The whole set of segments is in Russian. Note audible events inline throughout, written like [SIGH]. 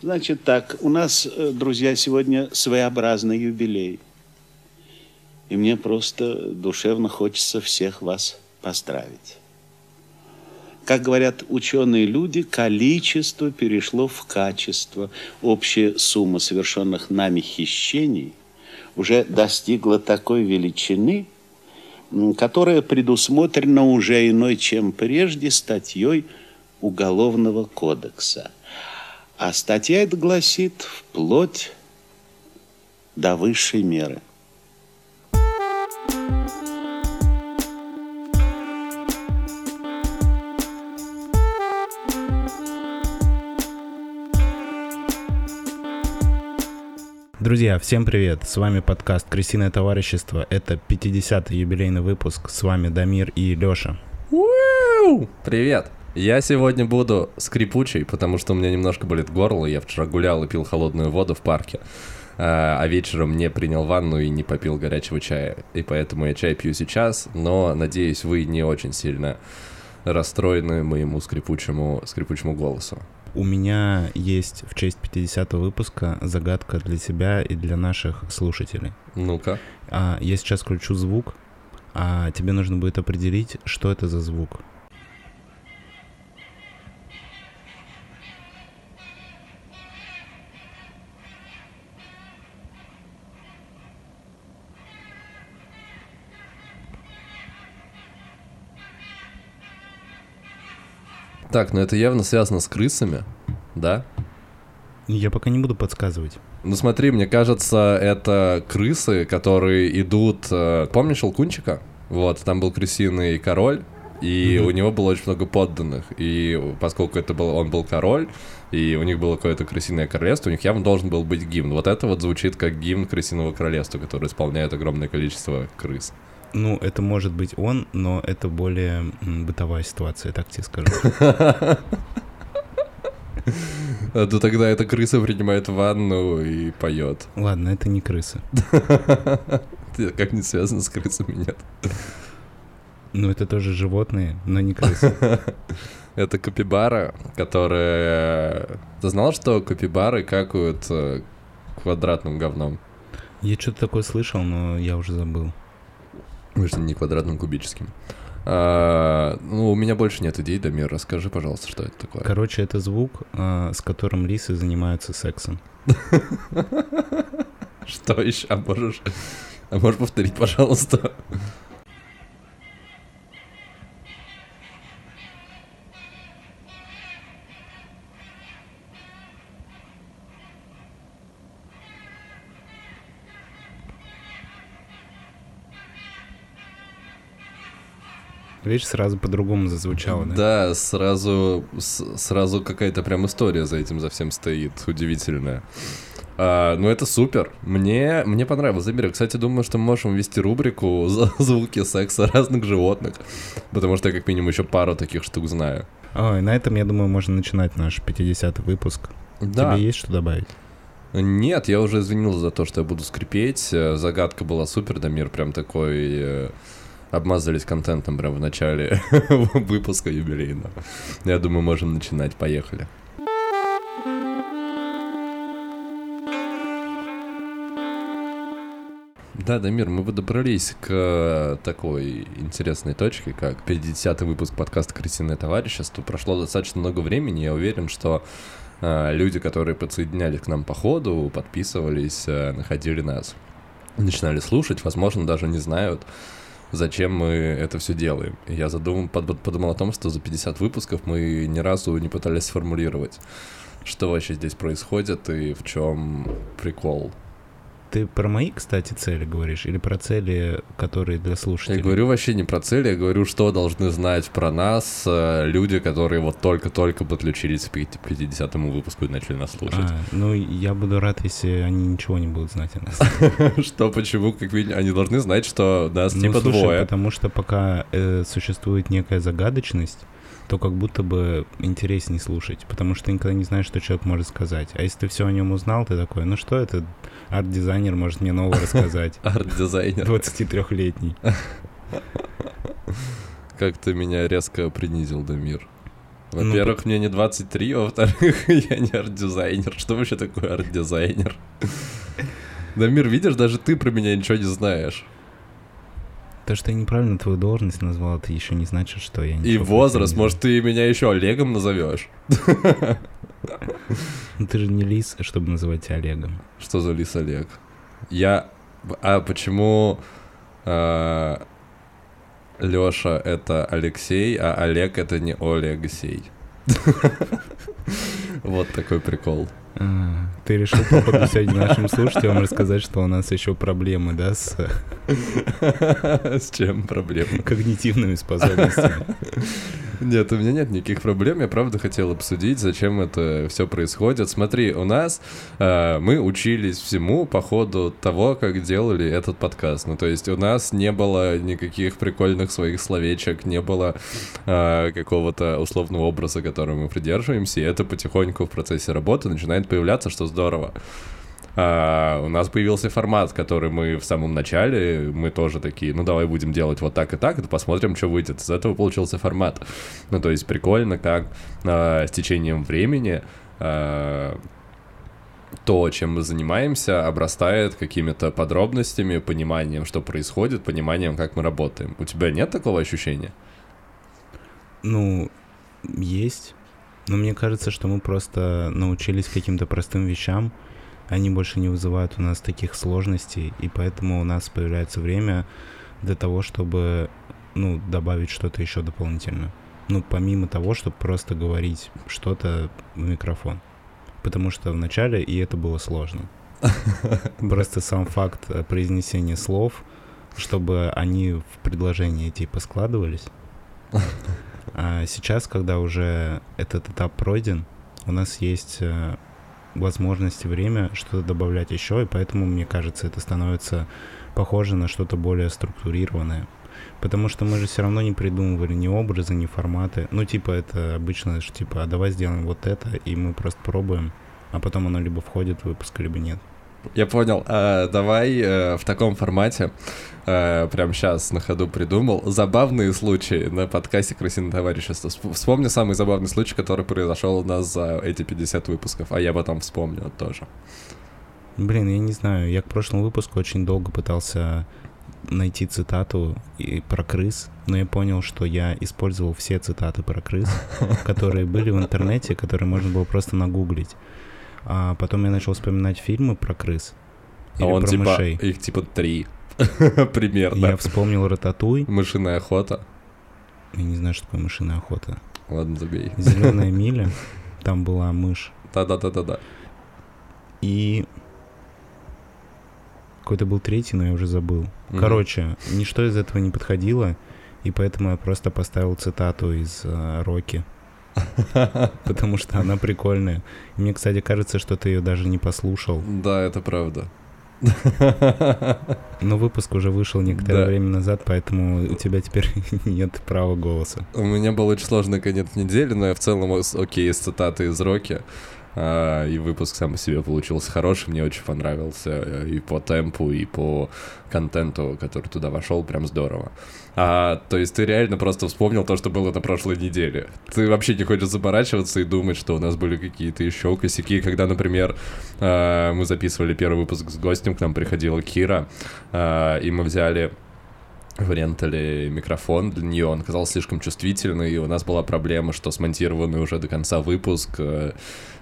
Значит так, у нас, э, друзья, сегодня своеобразный юбилей. И мне просто душевно хочется всех вас поздравить. Как говорят ученые люди, количество перешло в качество. Общая сумма совершенных нами хищений уже достигла такой величины, которая предусмотрена уже иной, чем прежде, статьей Уголовного кодекса. А статья эта гласит вплоть до высшей меры – Друзья, всем привет! С вами подкаст «Крысиное товарищество». Это 50-й юбилейный выпуск. С вами Дамир и Лёша. Привет! Я сегодня буду скрипучий, потому что у меня немножко болит горло. Я вчера гулял и пил холодную воду в парке. А, а вечером не принял ванну и не попил горячего чая. И поэтому я чай пью сейчас, но надеюсь, вы не очень сильно расстроены моему скрипучему, скрипучему голосу. У меня есть в честь 50 выпуска загадка для тебя и для наших слушателей. Ну-ка. А, я сейчас включу звук, а тебе нужно будет определить, что это за звук. Так, ну это явно связано с крысами, да? Я пока не буду подсказывать. Ну смотри, мне кажется, это крысы, которые идут... Э, помнишь Щелкунчика? Вот, там был крысиный король, и mm-hmm. у него было очень много подданных. И поскольку это был, он был король, и у них было какое-то крысиное королевство, у них явно должен был быть гимн. Вот это вот звучит как гимн крысиного королевства, который исполняет огромное количество крыс. Ну, это может быть он, но это более бытовая ситуация, так тебе скажу. То тогда эта крыса принимает ванну и поет. Ладно, это не крыса. Как не связано с крысами, нет. Ну, это тоже животные, но не крысы. [LAUGHS] Это капибара, которая... Ты знал, что капибары какают э, квадратным говном? Я что-то такое слышал, но я уже забыл. Конечно, не квадратным, кубическим. А, ну, у меня больше нет идей, Дамир, расскажи, пожалуйста, что это такое. Короче, это звук, а, с которым лисы занимаются сексом. [LAUGHS] Что еще? А можешь, а можешь повторить, пожалуйста? Видишь, сразу по-другому зазвучало, да? Да, сразу, сразу какая-то прям история за этим, за всем стоит, удивительная. А, ну, это супер. Мне, мне понравилось. Замир, кстати, думаю, что мы можем ввести рубрику [LAUGHS] «Звуки секса разных животных», потому что я как минимум еще пару таких штук знаю. Ой, на этом, я думаю, можно начинать наш 50-й выпуск. Да. Тебе есть что добавить? Нет, я уже извинился за то, что я буду скрипеть. Загадка была супер, Дамир прям такой э, обмазались контентом прямо в начале [LAUGHS] выпуска юбилейного. Я думаю, можем начинать. Поехали. Да, Дамир, мы подобрались к такой интересной точке, как 50-й выпуск подкаста «Крысиное товарищество». Прошло достаточно много времени, я уверен, что э, люди, которые подсоединялись к нам по ходу, подписывались, э, находили нас, начинали слушать, возможно, даже не знают, зачем мы это все делаем. И я задумал, подумал о том, что за 50 выпусков мы ни разу не пытались сформулировать, что вообще здесь происходит и в чем прикол. Ты про мои, кстати, цели говоришь, или про цели, которые для слушателей? Я говорю вообще не про цели, я говорю, что должны знать про нас э, люди, которые вот только-только подключились к 50-му выпуску и начали нас слушать. А, ну, я буду рад, если они ничего не будут знать о нас. [LAUGHS] Что, почему, как видно, они должны знать, что нас ну, типа двое. потому что пока э, существует некая загадочность, то как будто бы интереснее слушать, потому что ты никогда не знаешь, что человек может сказать. А если ты все о нем узнал, ты такой, ну что это, арт-дизайнер может мне нового рассказать. [LAUGHS] Арт-дизайнер. 23-летний. [LAUGHS] Как ты меня резко принизил, Дамир. Во-первых, мне не 23, во-вторых, [LAUGHS] я не арт-дизайнер. Что вообще такое арт-дизайнер? Дамир, видишь, даже ты про меня ничего не знаешь. То, что я неправильно твою должность назвал, это еще не значит, что я И возраст, может, ты меня еще Олегом назовешь? [LAUGHS] Ну ты же не лис, чтобы называть тебя Олегом. Что за лис Олег? Я... А почему а, Лёша это Алексей, а Олег это не Олегсей? [LAUGHS] [LAUGHS] Вот такой прикол. А, ты решил, походу, сегодня нашим слушателям рассказать, что у нас еще проблемы, да, с... [LAUGHS] С чем проблемы? Когнитивными способностями. [LAUGHS] Нет, у меня нет никаких проблем. Я правда хотел обсудить, зачем это все происходит. Смотри, у нас э, мы учились всему по ходу того, как делали этот подкаст. Ну, то есть у нас не было никаких прикольных своих словечек, не было э, какого-то условного образа, которого мы придерживаемся, и это потихоньку в процессе работы начинает появляться, что здорово. Uh, у нас появился формат, который мы в самом начале, мы тоже такие, ну давай будем делать вот так и так, и посмотрим, что выйдет. Из этого получился формат. Ну то есть прикольно, как uh, с течением времени uh, то, чем мы занимаемся, обрастает какими-то подробностями, пониманием, что происходит, пониманием, как мы работаем. У тебя нет такого ощущения? Ну, есть. Но мне кажется, что мы просто научились каким-то простым вещам, они больше не вызывают у нас таких сложностей, и поэтому у нас появляется время для того, чтобы, ну, добавить что-то еще дополнительно. Ну, помимо того, чтобы просто говорить что-то в микрофон. Потому что вначале и это было сложно. [LAUGHS] Просто сам факт э, произнесения слов, чтобы они в предложении типа складывались. [LAUGHS] А сейчас, когда уже этот этап пройден, у нас есть э, возможность и время что-то добавлять еще, и поэтому, мне кажется, это становится похоже на что-то более структурированное. Потому что мы же все равно не придумывали ни образы, ни форматы. Ну, типа, это обычно, что типа, а давай сделаем вот это, и мы просто пробуем, а потом оно либо входит в выпуск, либо нет. Я понял. А, давай а, в таком формате, а, прямо сейчас на ходу придумал, забавные случаи на подкасте «Крысиное товарищество». Вспомни самый забавный случай, который произошел у нас за эти 50 выпусков, а я потом вспомню тоже. Блин, я не знаю, я к прошлому выпуску очень долго пытался найти цитату и про крыс, но я понял, что я использовал все цитаты про крыс, [LAUGHS] которые были в интернете, которые можно было просто нагуглить. А потом я начал вспоминать фильмы про крыс. А он про типа, мышей. их типа три [LAUGHS] примерно. Я вспомнил Рататуй. Мышиная охота. Я не знаю, что такое мышиная охота. Ладно, забей. Зеленая [LAUGHS] миля. Там была мышь. Да-да-да-да-да. И какой-то был третий, но я уже забыл. Mm-hmm. Короче, ничто из этого не подходило, и поэтому я просто поставил цитату из uh, Рокки. [LAUGHS] Потому что она прикольная. мне, кстати, кажется, что ты ее даже не послушал. Да, это правда. [LAUGHS] Но выпуск уже вышел некоторое да. время назад, поэтому у тебя теперь [LAUGHS] нет права голоса. У меня был очень сложный конец недели, но я в целом окей с цитаты из Роки. А, и выпуск сам по себе получился хороший, мне очень понравился э, и по темпу, и по контенту, который туда вошел, прям здорово. А, то есть ты реально просто вспомнил то, что было на прошлой неделе. Ты вообще не хочешь заморачиваться и думать, что у нас были какие-то еще косяки, когда, например, а, мы записывали первый выпуск с гостем, к нам приходила Кира, а, и мы взяли вариантали микрофон для нее, он оказался слишком чувствительный, и у нас была проблема, что смонтированный уже до конца выпуск э,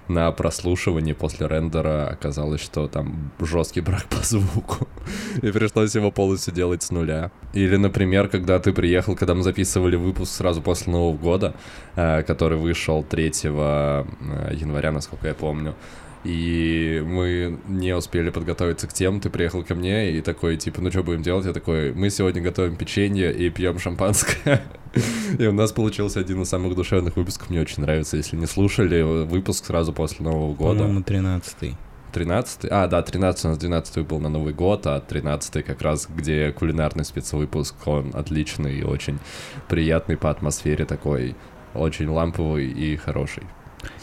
на прослушивании после рендера оказалось, что там жесткий брак по звуку, [LAUGHS] и пришлось его полностью делать с нуля. Или, например, когда ты приехал, когда мы записывали выпуск сразу после Нового года, э, который вышел 3 э, января, насколько я помню, и мы не успели подготовиться к тем, ты приехал ко мне и такой, типа, ну что будем делать? Я такой, мы сегодня готовим печенье и пьем шампанское. И у нас получился один из самых душевных выпусков, мне очень нравится. Если не слушали, выпуск сразу после Нового года. По-моему, 13-й. 13 А, да, 13 у нас 12 был на Новый год, а 13 как раз, где кулинарный спецвыпуск, он отличный и очень приятный по атмосфере такой, очень ламповый и хороший.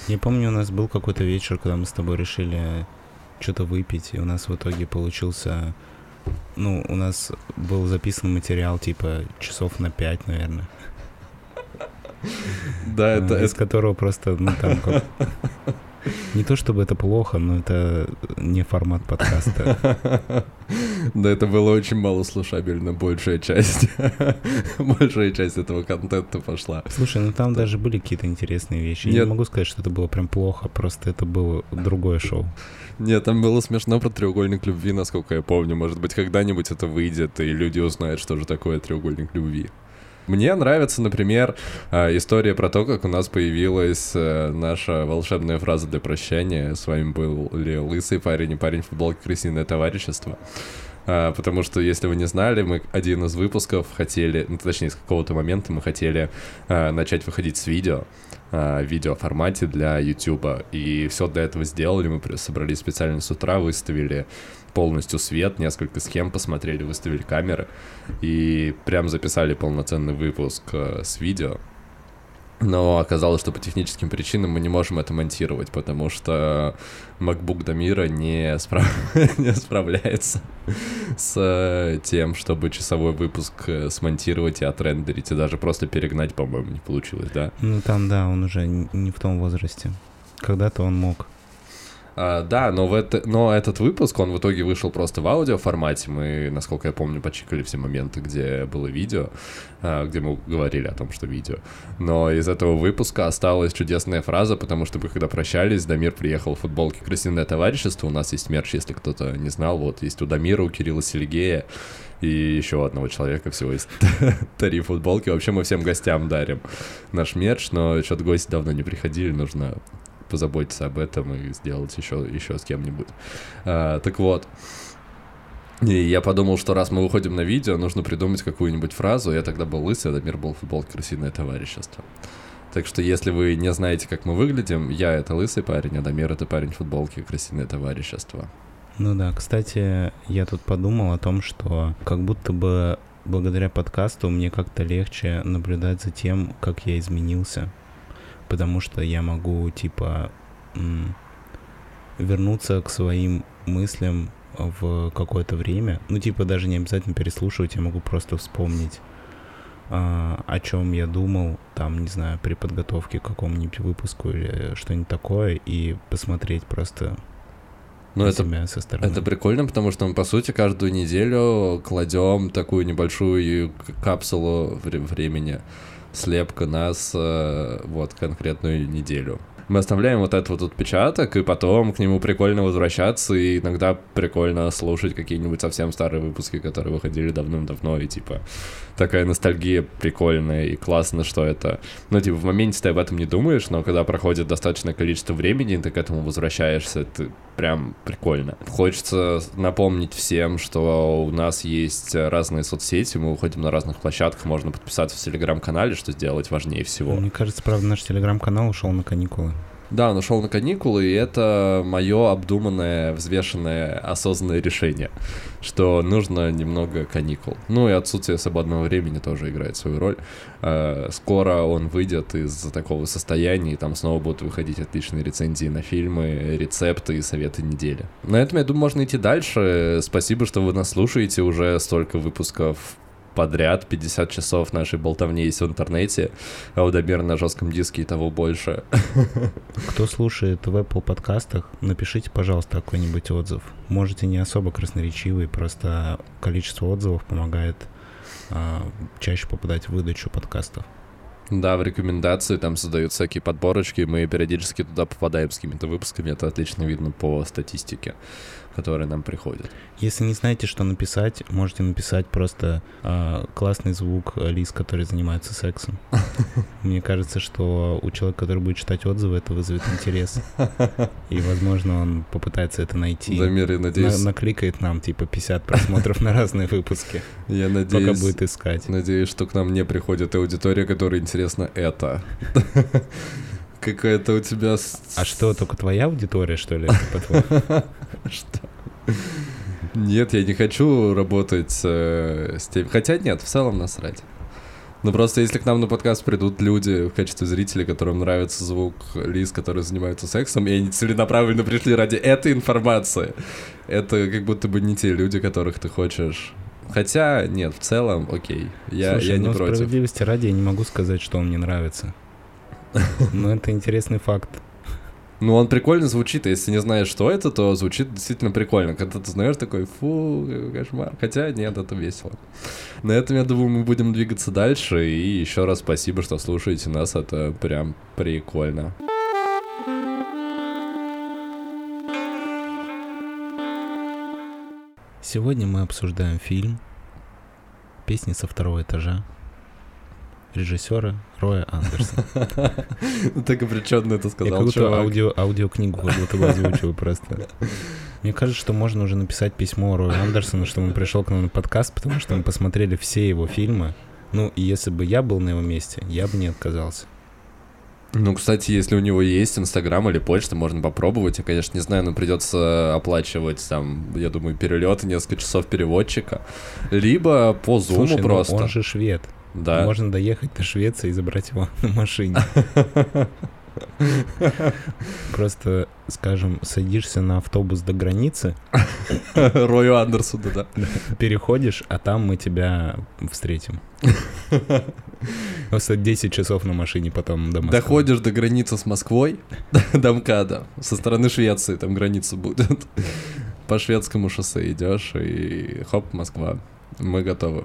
Я помню, у нас был какой-то вечер, когда мы с тобой решили что-то выпить, и у нас в итоге получился... Ну, у нас был записан материал, типа, часов на пять, наверное. Да, это... Из которого просто, ну, там, как... [LAUGHS] Не то чтобы это плохо, но это не формат подкаста. [LAUGHS] Да, это было очень малослушабельно, большая часть. [LAUGHS] Большая часть этого контента пошла. Слушай, ну там даже были какие-то интересные вещи. Я не могу сказать, что это было прям плохо, просто это было другое шоу. Нет, там было смешно про треугольник любви, насколько я помню. Может быть, когда-нибудь это выйдет, и люди узнают, что же такое треугольник любви. Мне нравится, например, а, история про то, как у нас появилась э, наша волшебная фраза для прощания. С вами был лысый парень и парень в футболке «Крысиное товарищество». А, потому что, если вы не знали, мы один из выпусков хотели, ну, точнее, с какого-то момента мы хотели а, начать выходить с видео, в видеоформате для YouTube. И все для этого сделали. Мы собрались специально с утра, выставили полностью свет, несколько схем посмотрели, выставили камеры и прям записали полноценный выпуск э, с видео. Но оказалось, что по техническим причинам мы не можем это монтировать, потому что MacBook Дамира не, справ... [LAUGHS] не справляется с тем, чтобы часовой выпуск э, смонтировать и отрендерить, и даже просто перегнать, по-моему, не получилось, да? Ну там, да, он уже не в том возрасте. Когда-то он мог. А, да, но, в это, но этот выпуск, он в итоге вышел просто в аудио формате. Мы, насколько я помню, почикали все моменты, где было видео, а, где мы говорили о том, что видео. Но из этого выпуска осталась чудесная фраза, потому что мы когда прощались, Дамир приехал в футболке «Крысиное товарищество». У нас есть мерч, если кто-то не знал. Вот есть у Дамира, у Кирилла Сельгея и еще одного человека всего есть [LAUGHS] три футболки. Вообще мы всем гостям дарим наш мерч, но что-то гости давно не приходили, нужно позаботиться об этом и сделать еще, еще с кем-нибудь. А, так вот. И я подумал, что раз мы выходим на видео, нужно придумать какую-нибудь фразу. Я тогда был лысый, а мир был футбол «Крысиное товарищество». Так что если вы не знаете, как мы выглядим, я это лысый парень, а Дамир это парень в футболке «Крысиное товарищество». Ну да, кстати, я тут подумал о том, что как будто бы благодаря подкасту мне как-то легче наблюдать за тем, как я изменился потому что я могу, типа, вернуться к своим мыслям в какое-то время. Ну, типа, даже не обязательно переслушивать, я могу просто вспомнить, а, о чем я думал, там, не знаю, при подготовке к какому-нибудь выпуску или что-нибудь такое, и посмотреть просто ну, это, со стороны. Это прикольно, потому что мы, по сути, каждую неделю кладем такую небольшую капсулу времени слепка нас э, вот конкретную неделю. Мы оставляем вот этот вот отпечаток, и потом к нему прикольно возвращаться, и иногда прикольно слушать какие-нибудь совсем старые выпуски, которые выходили давным-давно, и типа такая ностальгия прикольная и классно, что это... Ну, типа, в моменте ты об этом не думаешь, но когда проходит достаточное количество времени, ты к этому возвращаешься, это прям прикольно. Хочется напомнить всем, что у нас есть разные соцсети, мы уходим на разных площадках, можно подписаться в Телеграм-канале, что сделать важнее всего. Мне кажется, правда, наш Телеграм-канал ушел на каникулы. Да, он ушел на каникулы, и это мое обдуманное, взвешенное, осознанное решение, что нужно немного каникул. Ну и отсутствие свободного времени тоже играет свою роль. Э, скоро он выйдет из такого состояния, и там снова будут выходить отличные рецензии на фильмы, рецепты и советы недели. На этом, я думаю, можно идти дальше. Спасибо, что вы нас слушаете. Уже столько выпусков подряд 50 часов нашей болтовни есть в интернете, а у Дамира на жестком диске и того больше. [LAUGHS] Кто слушает в Apple подкастах, напишите, пожалуйста, какой-нибудь отзыв. Можете не особо красноречивый, просто количество отзывов помогает а, чаще попадать в выдачу подкастов. Да, в рекомендации там создают всякие подборочки, мы периодически туда попадаем с какими-то выпусками, это отлично видно по статистике которые нам приходят. Если не знаете, что написать, можете написать просто э, классный звук Лиз, который занимается сексом. [LAUGHS] Мне кажется, что у человека, который будет читать отзывы, это вызовет интерес. И, возможно, он попытается это найти. Замер, я надеюсь... На накликает нам, типа, 50 просмотров на разные выпуски. Я надеюсь... Пока будет искать. Надеюсь, что к нам не приходит аудитория, которой интересно это [LAUGHS] какая-то у тебя... А что, только твоя аудитория, что ли? [LAUGHS] Что? Нет, я не хочу работать э, с тем. Хотя нет, в целом насрать. Ну просто если к нам на подкаст придут люди в качестве зрителей, которым нравится звук Лиз, которые занимаются сексом, и они целенаправленно пришли ради этой информации, это как будто бы не те люди, которых ты хочешь Хотя, нет, в целом, окей. Я, Слушай, я не ну, против. справедливости ради я не могу сказать, что он мне нравится. [LAUGHS] Но это интересный факт. Ну, он прикольно звучит, а если не знаешь, что это, то звучит действительно прикольно. Когда ты знаешь, такой, фу, кошмар. Хотя, нет, это весело. На этом, я думаю, мы будем двигаться дальше. И еще раз спасибо, что слушаете нас. Это прям прикольно. Сегодня мы обсуждаем фильм «Песни со второго этажа» режиссера Роя Андерсона. [LAUGHS] Так обреченно это Я как сказал, будто аудио, аудиокнигу как будто бы озвучиваю просто. Мне кажется, что можно уже написать письмо Рою Андерсону, что он пришел к нам на подкаст, потому что мы посмотрели все его фильмы. Ну, и если бы я был на его месте, я бы не отказался. Ну, кстати, если у него есть Инстаграм или почта, можно попробовать. Я, конечно, не знаю, но придется оплачивать там, я думаю, перелеты, несколько часов переводчика. Либо по зуму Слушай, ну, просто. он же швед. Да. Можно доехать до Швеции и забрать его [LAUGHS] на машине. Просто, скажем, садишься на автобус до границы, [LAUGHS] Рою Андерсону, да. переходишь, а там мы тебя встретим. Просто 10 часов на машине потом до Москвы. Доходишь до границы с Москвой, [LAUGHS] до МКАДа, со стороны Швеции там граница будет. По шведскому шоссе идешь и хоп, Москва. Мы готовы.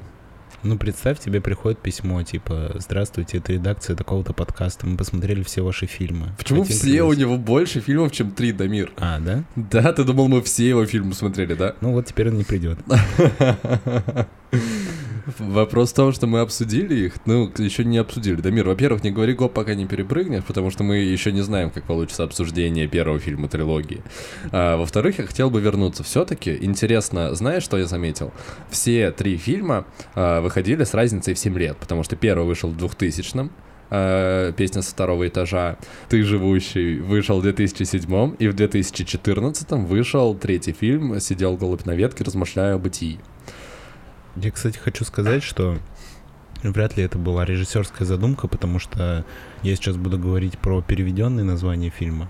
Ну, представь, тебе приходит письмо, типа, здравствуйте, это редакция такого-то подкаста, мы посмотрели все ваши фильмы. Почему Хотим все у пригласить». него больше фильмов, чем три, Дамир? А, да? Да, ты думал, мы все его фильмы смотрели, да? Ну вот теперь он не придет. [LAUGHS] [LAUGHS] Вопрос в том, что мы обсудили их, ну, еще не обсудили. Дамир, во-первых, не говори гоп, пока не перепрыгнешь, потому что мы еще не знаем, как получится обсуждение первого фильма трилогии. А, во-вторых, я хотел бы вернуться. Все-таки интересно, знаешь, что я заметил? Все три фильма а, выходили с разницей в 7 лет, потому что первый вышел в 2000-м, а, песня со второго этажа «Ты живущий» вышел в 2007 и в 2014 вышел третий фильм «Сидел голубь на ветке, размышляя о бытии». Я, кстати, хочу сказать, что вряд ли это была режиссерская задумка, потому что я сейчас буду говорить про переведенные названия фильма.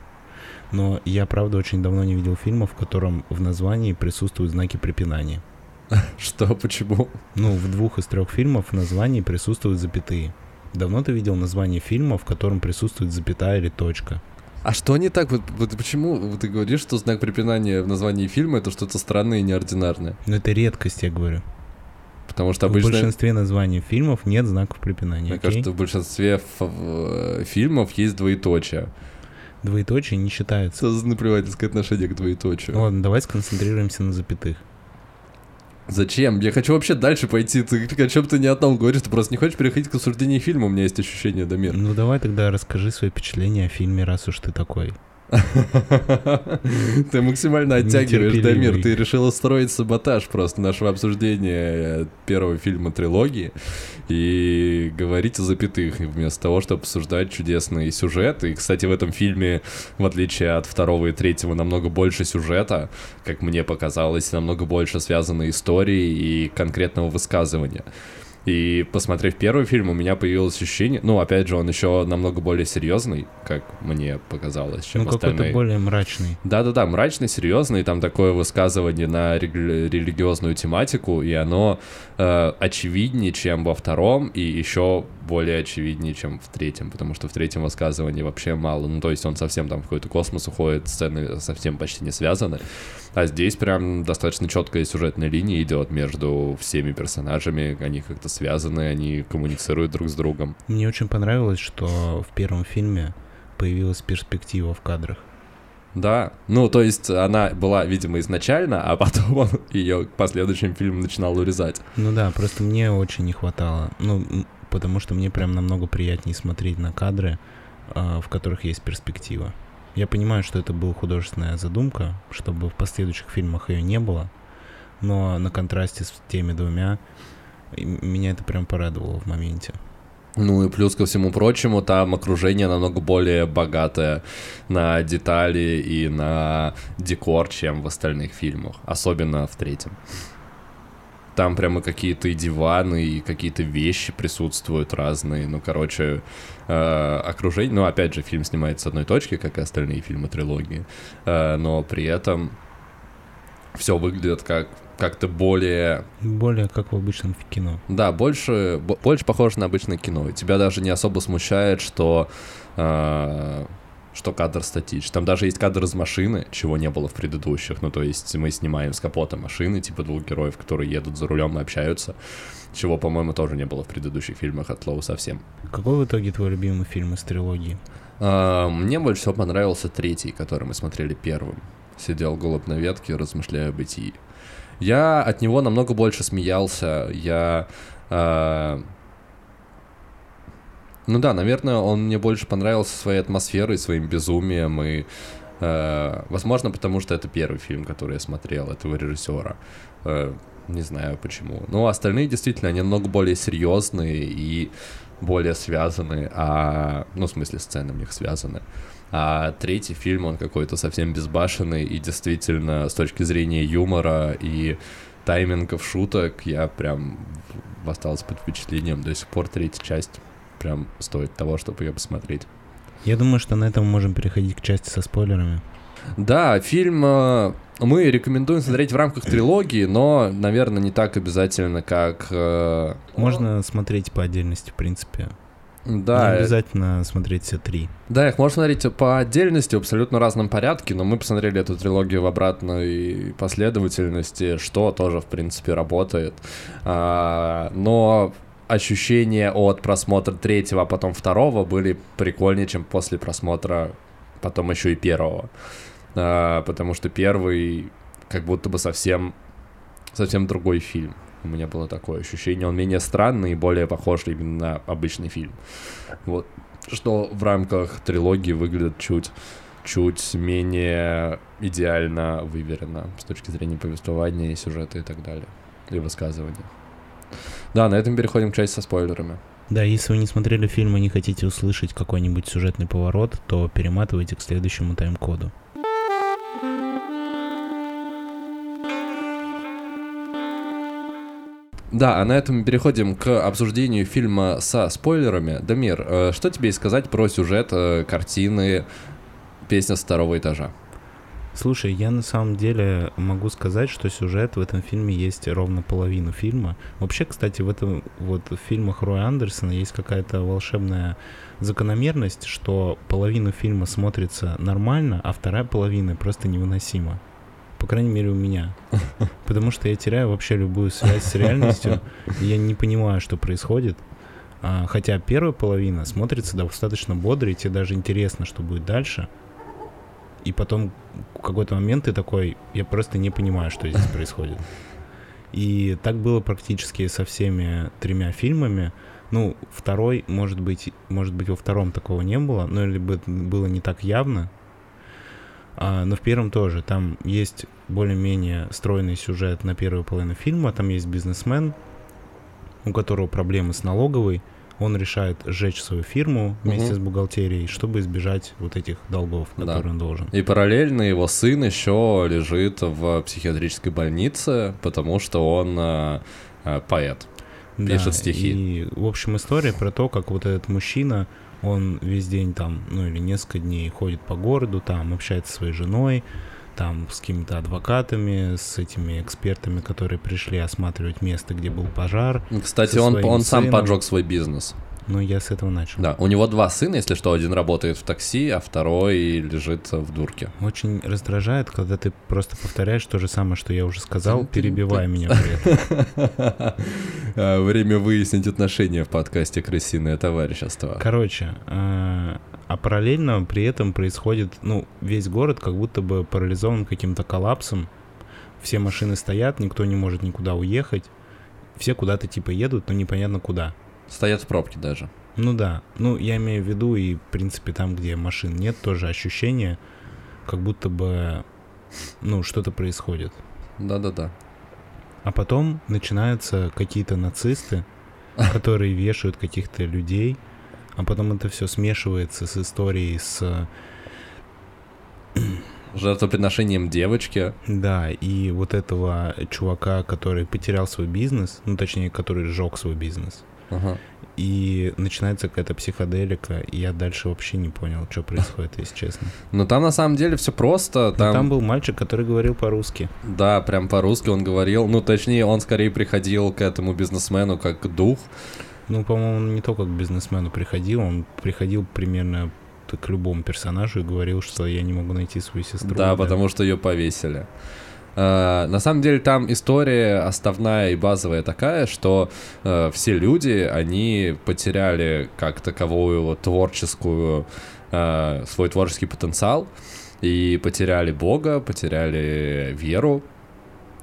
Но я, правда, очень давно не видел фильма, в котором в названии присутствуют знаки препинания. [LAUGHS] Что, почему? Ну, в двух из трех фильмов в названии присутствуют запятые. Давно ты видел название фильма, в котором присутствует запятая или точка? А что не так? Вот, вот почему вот ты говоришь, что знак препинания в названии фильма это что-то странное и неординарное? Ну, это редкость, я говорю. Потому что В обычно, большинстве названий фильмов нет знаков препинания. мне окей? кажется, в большинстве ф- фильмов есть двоеточие. Двоеточие не считается. Что за наплевательское отношение к двоеточию? Ладно, давай сконцентрируемся на запятых. Зачем? Я хочу вообще дальше пойти. Ты о чем ты не о том говоришь, ты просто не хочешь переходить к обсуждению фильма, у меня есть ощущение, Дамир. Ну давай тогда расскажи свои впечатления о фильме, раз уж ты такой. [LAUGHS] Ты максимально оттягиваешь. Дамир. Ты решил устроить саботаж просто нашего обсуждения первого фильма трилогии и говорить о запятых, вместо того, чтобы обсуждать чудесный сюжет. И, кстати, в этом фильме, в отличие от второго и третьего, намного больше сюжета, как мне показалось, намного больше связанной истории и конкретного высказывания. И посмотрев первый фильм, у меня появилось ощущение, ну, опять же, он еще намного более серьезный, как мне показалось, чем ну какой-то остальные. более мрачный. Да-да-да, мрачный, серьезный, там такое высказывание на рели- религиозную тематику, и оно э, очевиднее, чем во втором, и еще более очевиднее, чем в третьем, потому что в третьем высказывании вообще мало, ну то есть он совсем там в какой-то космос уходит, сцены совсем почти не связаны, а здесь прям достаточно четкая сюжетная линия идет между всеми персонажами, они как-то связаны, они коммуницируют друг с другом. Мне очень понравилось, что в первом фильме появилась перспектива в кадрах. Да, ну то есть она была, видимо, изначально, а потом он ее к последующим фильмам начинал урезать. Ну да, просто мне очень не хватало. Ну, потому что мне прям намного приятнее смотреть на кадры, а, в которых есть перспектива. Я понимаю, что это была художественная задумка, чтобы в последующих фильмах ее не было, но на контрасте с теми двумя и меня это прям порадовало в моменте. Ну и плюс ко всему прочему, там окружение намного более богатое на детали и на декор, чем в остальных фильмах, особенно в третьем. Там прямо какие-то и диваны, и какие-то вещи присутствуют разные. Ну, короче, э, окружение... Ну, опять же, фильм снимается с одной точки, как и остальные фильмы трилогии. Э, но при этом все выглядит как как-то более... Более как в обычном кино. Да, больше, больше похоже на обычное кино. Тебя даже не особо смущает, что, э, что кадр статичный. Там даже есть кадр из машины, чего не было в предыдущих. Ну, то есть мы снимаем с капота машины, типа двух героев, которые едут за рулем и общаются, чего, по-моему, тоже не было в предыдущих фильмах от Лоу совсем. Какой в итоге твой любимый фильм из трилогии? Э, мне больше всего понравился третий, который мы смотрели первым. Сидел голубь на ветке, размышляя о бытии. Я от него намного больше смеялся. Я... Э, ну да, наверное, он мне больше понравился своей атмосферой, своим безумием и... Э, возможно, потому что это первый фильм, который я смотрел этого режиссера. Э, не знаю почему. Но остальные действительно, они намного более серьезные и более связаны, а... Ну, в смысле, сцены у них связаны. А третий фильм, он какой-то совсем безбашенный, и действительно, с точки зрения юмора и таймингов шуток, я прям остался под впечатлением. До сих пор третья часть прям стоит того, чтобы ее посмотреть. Я думаю, что на этом мы можем переходить к части со спойлерами. Да, фильм э, мы рекомендуем смотреть в рамках трилогии, но, наверное, не так обязательно, как... Э, Можно смотреть по отдельности, в принципе. Да. Не обязательно смотреть все три. Да, их можно смотреть по отдельности, в абсолютно разном порядке, но мы посмотрели эту трилогию в обратной последовательности, что тоже, в принципе, работает. А, но ощущения от просмотра третьего, а потом второго были прикольнее, чем после просмотра потом еще и первого. А, потому что первый как будто бы совсем, совсем другой фильм. У меня было такое ощущение. Он менее странный и более похож именно на обычный фильм. Вот. Что в рамках трилогии выглядит чуть чуть менее идеально выверено с точки зрения повествования и сюжета и так далее. И высказывания. Да, на этом переходим к части со спойлерами. Да, если вы не смотрели фильм и не хотите услышать какой-нибудь сюжетный поворот, то перематывайте к следующему тайм-коду. Да, а на этом переходим к обсуждению фильма со спойлерами. Дамир, э, что тебе сказать про сюжет э, картины «Песня с второго этажа»? Слушай, я на самом деле могу сказать, что сюжет в этом фильме есть ровно половину фильма. Вообще, кстати, в этом вот в фильмах Роя Андерсона есть какая-то волшебная закономерность, что половину фильма смотрится нормально, а вторая половина просто невыносима. По крайней мере, у меня. [LAUGHS] Потому что я теряю вообще любую связь с реальностью. Я не понимаю, что происходит. А, хотя первая половина смотрится достаточно бодро, и тебе даже интересно, что будет дальше. И потом в какой-то момент ты такой, я просто не понимаю, что здесь происходит. И так было практически со всеми тремя фильмами. Ну, второй, может быть, может быть, во втором такого не было, но либо было не так явно, а, но в первом тоже. Там есть более-менее стройный сюжет на первую половину фильма. Там есть бизнесмен, у которого проблемы с налоговой. Он решает сжечь свою фирму вместе угу. с бухгалтерией, чтобы избежать вот этих долгов, которые да. он должен. И параллельно его сын еще лежит в психиатрической больнице, потому что он э, э, поэт, да, пишет стихи. И, в общем, история про то, как вот этот мужчина он весь день там, ну или несколько дней ходит по городу, там общается со своей женой, там с какими-то адвокатами, с этими экспертами, которые пришли осматривать место, где был пожар. Кстати, он, он сам поджег свой бизнес. Ну, я с этого начал. Да, у него два сына, если что, один работает в такси, а второй лежит в дурке. Очень раздражает, когда ты просто повторяешь то же самое, что я уже сказал, перебивая меня при этом. [LAUGHS] А, время выяснить отношения в подкасте «Крысиное товарищество». Короче, а, а параллельно при этом происходит, ну, весь город как будто бы парализован каким-то коллапсом. Все машины стоят, никто не может никуда уехать. Все куда-то типа едут, но непонятно куда. Стоят в пробке даже. Ну да. Ну, я имею в виду, и, в принципе, там, где машин нет, тоже ощущение, как будто бы, ну, что-то происходит. Да-да-да. А потом начинаются какие-то нацисты, [LAUGHS] которые вешают каких-то людей, а потом это все смешивается с историей с [CLEARS THROAT] жертвоприношением девочки. Да, и вот этого чувака, который потерял свой бизнес, ну точнее, который сжег свой бизнес. Ага. и начинается какая-то психоделика, и я дальше вообще не понял, что происходит, если честно. Но там на самом деле все просто. Там... там был мальчик, который говорил по-русски. Да, прям по-русски он говорил. Ну, точнее, он скорее приходил к этому бизнесмену как дух. Ну, по-моему, он не только к бизнесмену приходил, он приходил примерно к любому персонажу и говорил, что я не могу найти свою сестру. Да, да. потому что ее повесили. Uh, на самом деле там история основная и базовая такая, что uh, все люди, они потеряли как таковую творческую, uh, свой творческий потенциал и потеряли Бога, потеряли веру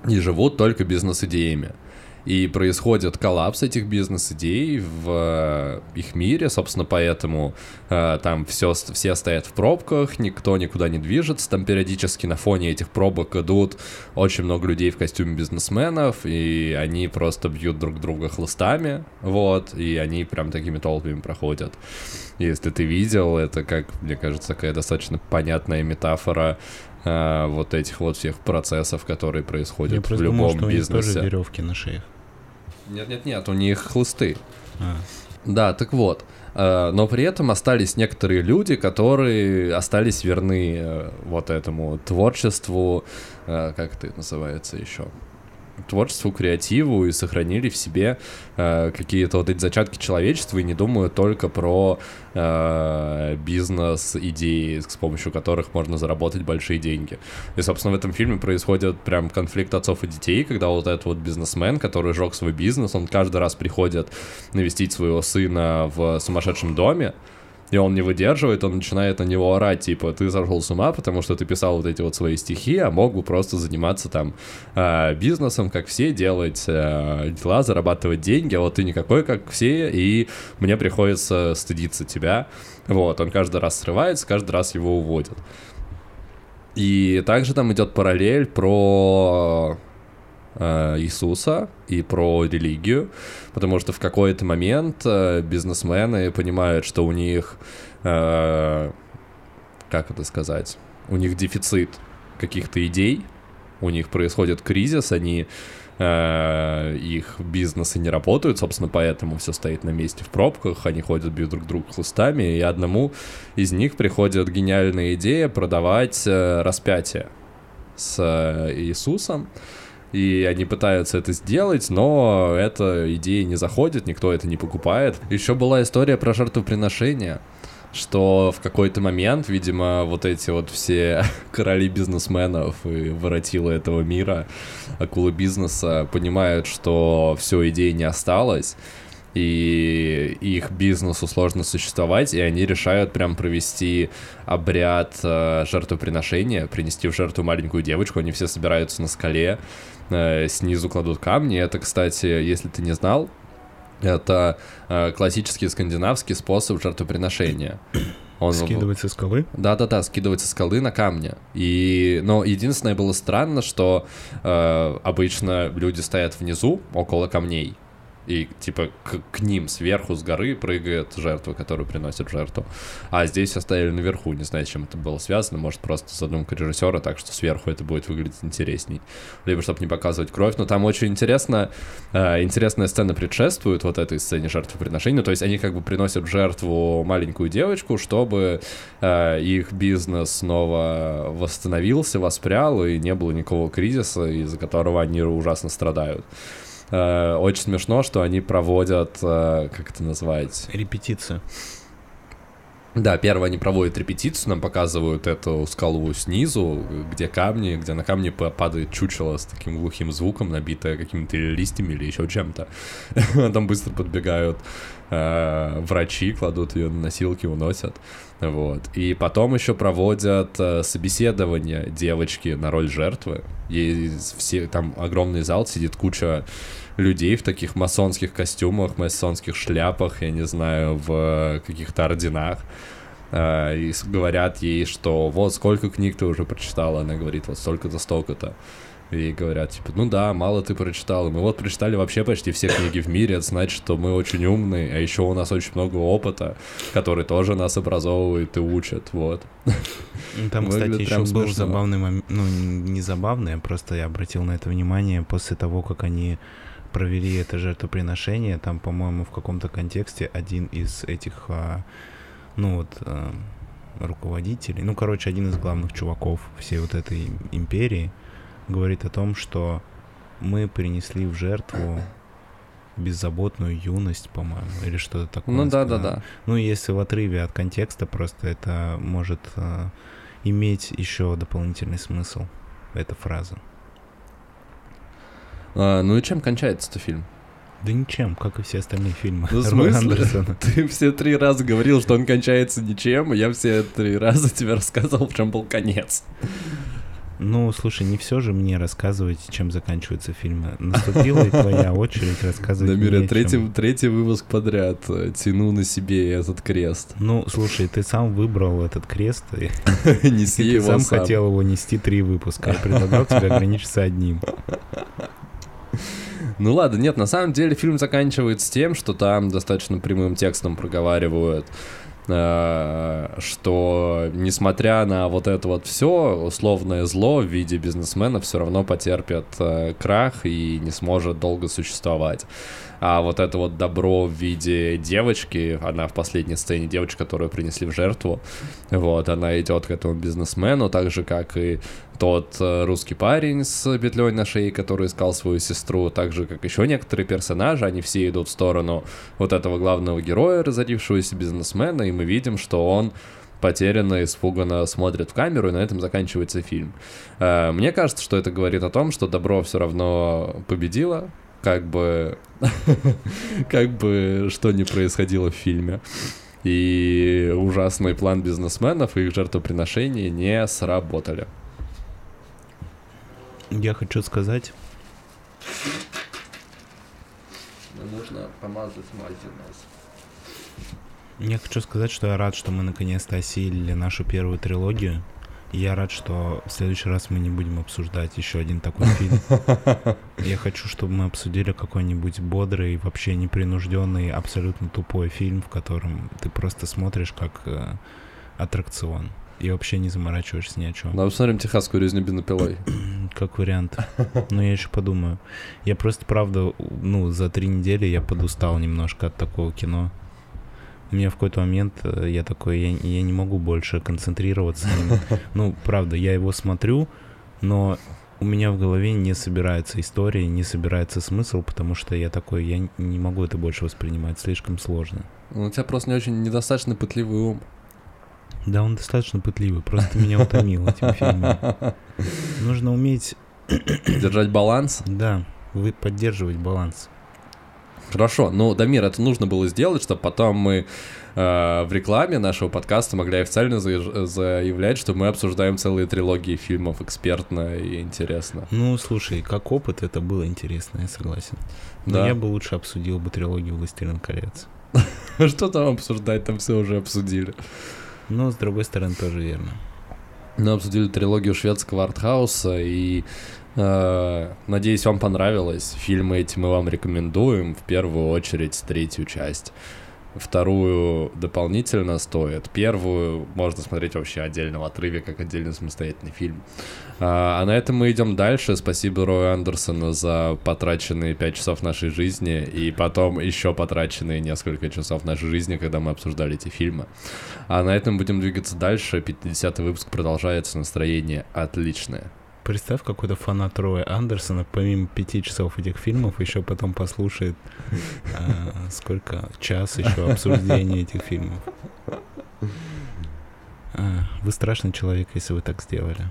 и живут только бизнес-идеями и происходит коллапс этих бизнес-идей в э, их мире, собственно, поэтому э, там все, все стоят в пробках, никто никуда не движется, там периодически на фоне этих пробок идут очень много людей в костюме бизнесменов, и они просто бьют друг друга хлыстами, вот, и они прям такими толпами проходят. Если ты видел, это, как мне кажется, такая достаточно понятная метафора э, вот этих вот всех процессов, которые происходят Я в любом думал, что бизнесе. У них тоже веревки на шеях. Нет-нет-нет, у них хлысты. А. Да, так вот. Э, но при этом остались некоторые люди, которые остались верны э, вот этому творчеству, э, как это называется еще? Творчеству, креативу и сохранили в себе э, какие-то вот эти зачатки человечества и не думают только про э, бизнес-идеи, с помощью которых можно заработать большие деньги. И, собственно, в этом фильме происходит прям конфликт отцов и детей, когда вот этот вот бизнесмен, который жег свой бизнес, он каждый раз приходит навестить своего сына в сумасшедшем доме, и он не выдерживает, он начинает на него орать, типа, ты сошел с ума, потому что ты писал вот эти вот свои стихи, а мог бы просто заниматься там э, бизнесом, как все, делать э, дела, зарабатывать деньги, а вот ты никакой, как все, и мне приходится стыдиться тебя. Вот, он каждый раз срывается, каждый раз его уводят. И также там идет параллель про Иисуса и про религию, потому что в какой-то момент э, бизнесмены понимают, что у них, э, как это сказать, у них дефицит каких-то идей, у них происходит кризис, они их бизнесы не работают, собственно, поэтому все стоит на месте в пробках, они ходят, бьют друг друга хлыстами, и одному из них приходит гениальная идея продавать распятие с Иисусом, и они пытаются это сделать, но эта идея не заходит, никто это не покупает. Еще была история про жертвоприношение что в какой-то момент, видимо, вот эти вот все [LAUGHS] короли бизнесменов и воротилы этого мира, акулы бизнеса, понимают, что все, идеи не осталось, и их бизнесу сложно существовать, и они решают прям провести обряд э, жертвоприношения, принести в жертву маленькую девочку, они все собираются на скале, Э, снизу кладут камни. Это, кстати, если ты не знал, это э, классический скандинавский способ жертвоприношения. Он скидывать со скалы? Да-да-да, скидывать со скалы на камни. И, но единственное было странно, что э, обычно люди стоят внизу, около камней, и типа к, к ним сверху с горы прыгает жертва, которую приносит жертву. А здесь оставили наверху, не знаю, с чем это было связано, может просто задумка режиссера, так что сверху это будет выглядеть интересней. Либо чтобы не показывать кровь, но там очень интересно, э, интересная сцена предшествует вот этой сцене жертвоприношения, то есть они как бы приносят в жертву маленькую девочку, чтобы э, их бизнес снова восстановился, воспрял, и не было никакого кризиса, из-за которого они ужасно страдают. Э, очень смешно, что они проводят, э, как это назвать? Репетицию. Да, первое, они проводят репетицию, нам показывают эту скалу снизу, где камни, где на камни падает чучело с таким глухим звуком, набитое какими-то листьями или еще чем-то. [LAUGHS] Там быстро подбегают э, врачи, кладут ее на носилки, уносят. Вот. И потом еще проводят э, собеседование девочки на роль жертвы. Ей все, там огромный зал, сидит куча людей в таких масонских костюмах, масонских шляпах, я не знаю, в каких-то орденах. Э, и говорят ей, что вот сколько книг ты уже прочитала. Она говорит, вот столько-то, столько-то. И говорят, типа, ну да, мало ты прочитал. Мы вот прочитали вообще почти все книги в мире, это значит, что мы очень умные, а еще у нас очень много опыта, который тоже нас образовывает и учит, вот. Ну, там, кстати, еще был смешно. забавный момент, ну, не забавный, а просто я обратил на это внимание после того, как они провели это жертвоприношение, там, по-моему, в каком-то контексте один из этих, а, ну вот, а, руководителей, ну, короче, один из главных чуваков всей вот этой империи говорит о том, что мы принесли в жертву беззаботную юность, по-моему, или что-то такое. Ну да, да, да. Ну, если в отрыве от контекста, просто это может э, иметь еще дополнительный смысл, эта фраза. А, ну и чем кончается-то фильм? Да ничем, как и все остальные фильмы. Ну, смысле? [LAUGHS] Ты все три раза говорил, что он кончается ничем, и я все три раза тебе рассказывал, в чем был конец. Ну, слушай, не все же мне рассказывать, чем заканчиваются фильмы. Наступила и твоя очередь рассказывать Дамира, мне, третий, чем... третий выпуск подряд э, тяну на себе этот крест. Ну, слушай, ты сам выбрал этот крест, и, [LAUGHS] Неси и ты его сам, сам. хотел его нести три выпуска. Я предлагал тебе ограничиться одним. [LAUGHS] Ну ладно, нет, на самом деле фильм заканчивается тем, что там достаточно прямым текстом проговаривают, что несмотря на вот это вот все, условное зло в виде бизнесмена все равно потерпит э, крах и не сможет долго существовать. А вот это вот добро в виде девочки, она в последней сцене девочка, которую принесли в жертву, вот, она идет к этому бизнесмену, так же, как и тот э, русский парень с петлей на шее, который искал свою сестру, так же, как еще некоторые персонажи, они все идут в сторону вот этого главного героя, разорившегося бизнесмена, и мы видим, что он потерянно, испуганно смотрит в камеру, и на этом заканчивается фильм. Э, Мне кажется, что это говорит о том, что добро все равно победило, как бы, [LAUGHS] как бы что ни происходило в фильме. И ужасный план бизнесменов и их жертвоприношения не сработали. Я хочу сказать, Нужно помазать мазью нос. я хочу сказать, что я рад, что мы наконец-то осилили нашу первую трилогию. И я рад, что в следующий раз мы не будем обсуждать еще один такой фильм. [LAUGHS] Я хочу, чтобы мы обсудили какой-нибудь бодрый, вообще непринужденный, абсолютно тупой фильм, в котором ты просто смотришь как э, аттракцион. И вообще не заморачиваешься ни о чем. Давай посмотрим техасскую резню бензопилой. [CLEARS THROAT] Как вариант. Но я еще подумаю. Я просто, правда, ну, за три недели я подустал немножко от такого кино. У меня в какой-то момент э, я такой, я, я не могу больше концентрироваться. [LAUGHS] Ну, правда, я его смотрю, но у меня в голове не собирается история, не собирается смысл, потому что я такой, я не могу это больше воспринимать, слишком сложно. Ну, У тебя просто не очень недостаточно пытливый ум. Да, он достаточно пытливый, просто меня утомил [LAUGHS] этим фильмом. Нужно уметь, Держать баланс. да, вы поддерживать баланс. Хорошо, ну, Дамир, это нужно было сделать, чтобы потом мы э, в рекламе нашего подкаста могли официально заезж- заявлять, что мы обсуждаем целые трилогии фильмов экспертно и интересно. Ну, слушай, как опыт это было интересно, я согласен. Но Да. я бы лучше обсудил бы трилогию «Властелин колец». [LAUGHS] Что там обсуждать, там все уже обсудили. Но, с другой стороны, тоже верно. Мы обсудили трилогию шведского артхауса, и э, надеюсь, вам понравилось. Фильмы эти мы вам рекомендуем, в первую очередь третью часть. Вторую дополнительно стоит. Первую можно смотреть вообще отдельно в отрыве, как отдельный самостоятельный фильм. А, а на этом мы идем дальше. Спасибо Рою Андерсону за потраченные 5 часов нашей жизни и потом еще потраченные несколько часов нашей жизни, когда мы обсуждали эти фильмы. А на этом будем двигаться дальше. 50 выпуск продолжается, настроение отличное. Представь, какой-то фанат Роя Андерсона, помимо пяти часов этих фильмов, еще потом послушает а, сколько час еще обсуждения этих фильмов. А, вы страшный человек, если вы так сделали.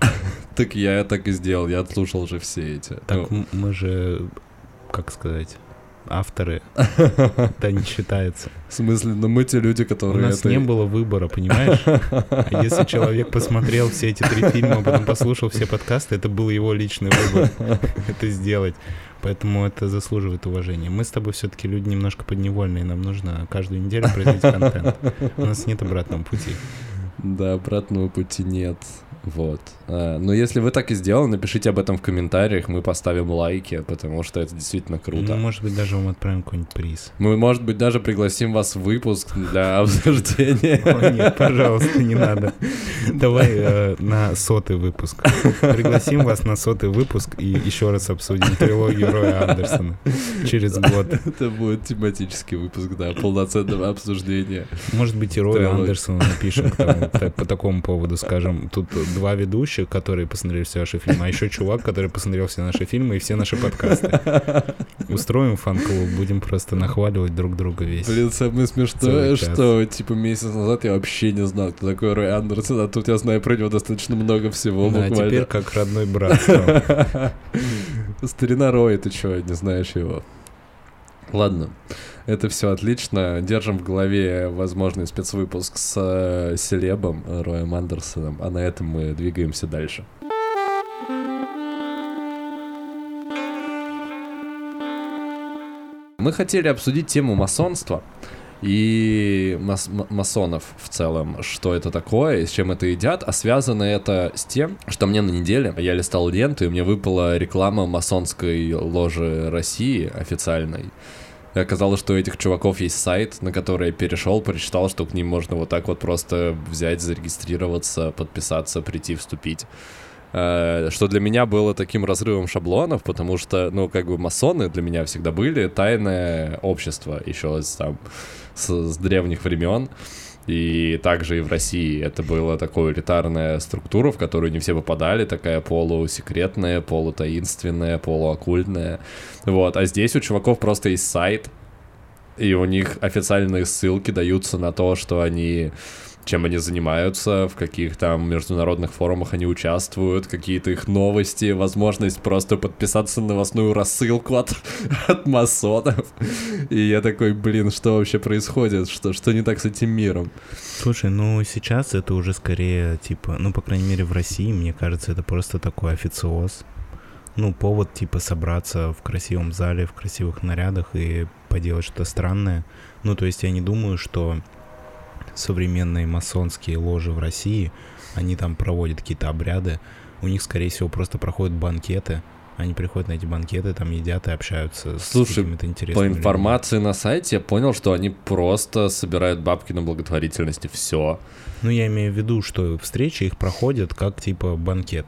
Так я так и сделал, я отслушал уже все эти. Так Ну, мы же, как сказать, авторы, [LAUGHS] это не считается. в смысле, ну мы те люди, У которые нас это... не было выбора, понимаешь? А если человек посмотрел все эти три фильма, потом послушал все подкасты, это был его личный выбор [LAUGHS] это сделать. Поэтому это заслуживает уважения. Мы с тобой все-таки люди немножко подневольные, нам нужно каждую неделю производить контент. У нас нет обратного пути. Да, обратного пути нет. Вот. А, Но если вы так и сделали, напишите об этом в комментариях, мы поставим лайки, потому что это действительно круто. Ну, может быть, даже вам отправим какой-нибудь приз. Мы, может быть, даже пригласим вас в выпуск для [LAUGHS] обсуждения. О, нет, пожалуйста, не надо. Давай э, на сотый выпуск. Пригласим вас на сотый выпуск и еще раз обсудим трилогию Роя Андерсона через год. Это будет тематический выпуск, да, полноценного обсуждения. Может быть, и Роя. Андерсона напишем по такому поводу, скажем. Тут два ведущих, которые посмотрели все наши фильмы, а еще чувак, который посмотрел все наши фильмы и все наши подкасты. Устроим фан-клуб, будем просто нахваливать друг друга весь. Блин, самое смешное, что типа месяц назад я вообще не знал, кто такой Рой Андерсон, а тут я знаю про него достаточно много всего Да, буквально. теперь как родной брат. [LAUGHS] Старина Рой, ты чё, не знаешь его? Ладно, это все отлично. Держим в голове возможный спецвыпуск с э, селебом Роем Андерсоном, а на этом мы двигаемся дальше. Мы хотели обсудить тему масонства и мас- масонов в целом, что это такое с чем это едят, а связано это с тем, что мне на неделе я листал ленту, и мне выпала реклама масонской ложи России официальной. И оказалось, что у этих чуваков есть сайт, на который я перешел, прочитал, что к ним можно вот так вот просто взять, зарегистрироваться, подписаться, прийти, вступить. Э, Что для меня было таким разрывом шаблонов, потому что, ну, как бы масоны для меня всегда были тайное общество еще там, с, с древних времен. И также и в России это была такая элитарная структура, в которую не все попадали, такая полусекретная, полутаинственная, полуоккультная. Вот. А здесь у чуваков просто есть сайт, и у них официальные ссылки даются на то, что они чем они занимаются, в каких там международных форумах они участвуют, какие-то их новости, возможность просто подписаться на новостную рассылку от, [LAUGHS] от масонов. И я такой, блин, что вообще происходит? Что, что не так с этим миром? Слушай, ну сейчас это уже скорее, типа, ну, по крайней мере, в России, мне кажется, это просто такой официоз. Ну, повод, типа, собраться в красивом зале, в красивых нарядах и поделать что-то странное. Ну, то есть я не думаю, что современные масонские ложи в России, они там проводят какие-то обряды. У них, скорее всего, просто проходят банкеты. Они приходят на эти банкеты, там едят и общаются Слушай, с какими-то интересными По людьми. информации на сайте я понял, что они просто собирают бабки на благотворительности. Все. Ну, я имею в виду, что встречи их проходят как, типа, банкет.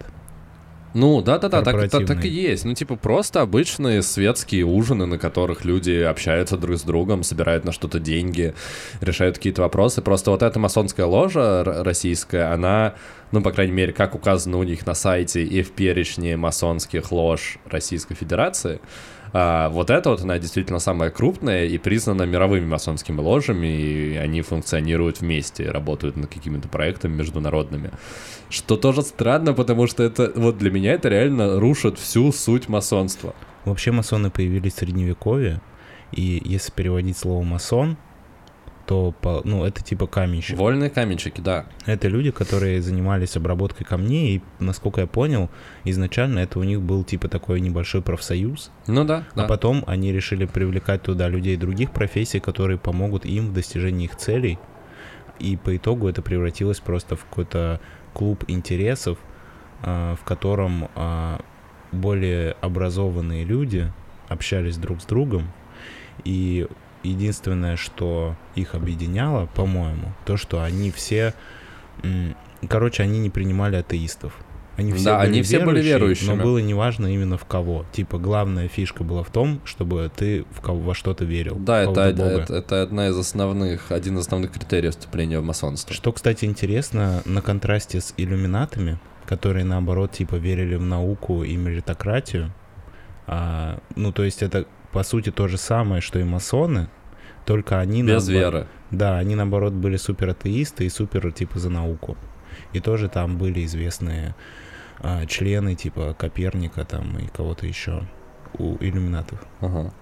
Ну, да-да-да, так, так, так и есть. Ну, типа, просто обычные светские ужины, на которых люди общаются друг с другом, собирают на что-то деньги, решают какие-то вопросы. Просто вот эта масонская ложа российская, она, ну, по крайней мере, как указано у них на сайте и в перечне масонских лож Российской Федерации, а, вот эта вот, она действительно самая крупная и признана мировыми масонскими ложами, и они функционируют вместе, работают над какими-то проектами международными. Что тоже странно, потому что это, вот для меня это реально рушит всю суть масонства. Вообще масоны появились в средневековье, и если переводить слово масон, то, по- ну, это типа каменщик. Вольные каменщики, да. Это люди, которые занимались обработкой камней, и, насколько я понял, изначально это у них был типа такой небольшой профсоюз, Ну да, да. а потом они решили привлекать туда людей других профессий, которые помогут им в достижении их целей, и по итогу это превратилось просто в какой-то клуб интересов, а, в котором а, более образованные люди общались друг с другом, и единственное, что их объединяло, по-моему, то, что они все, короче, они не принимали атеистов. Они все Да, были они все были верующими. но было неважно именно в кого. Типа главная фишка была в том, чтобы ты в кого, во что-то верил. Да, это, это, это одна из основных, один из основных критериев вступления в масонство. Что, кстати, интересно, на контрасте с иллюминатами, которые, наоборот, типа верили в науку и меритократию, а, ну, то есть это, по сути, то же самое, что и масоны, только они... Без наобо- веры. Да, они, наоборот, были супер атеисты и супер, типа, за науку. И тоже там были известные а, члены, типа, Коперника там и кого-то еще у иллюминатов. Ага.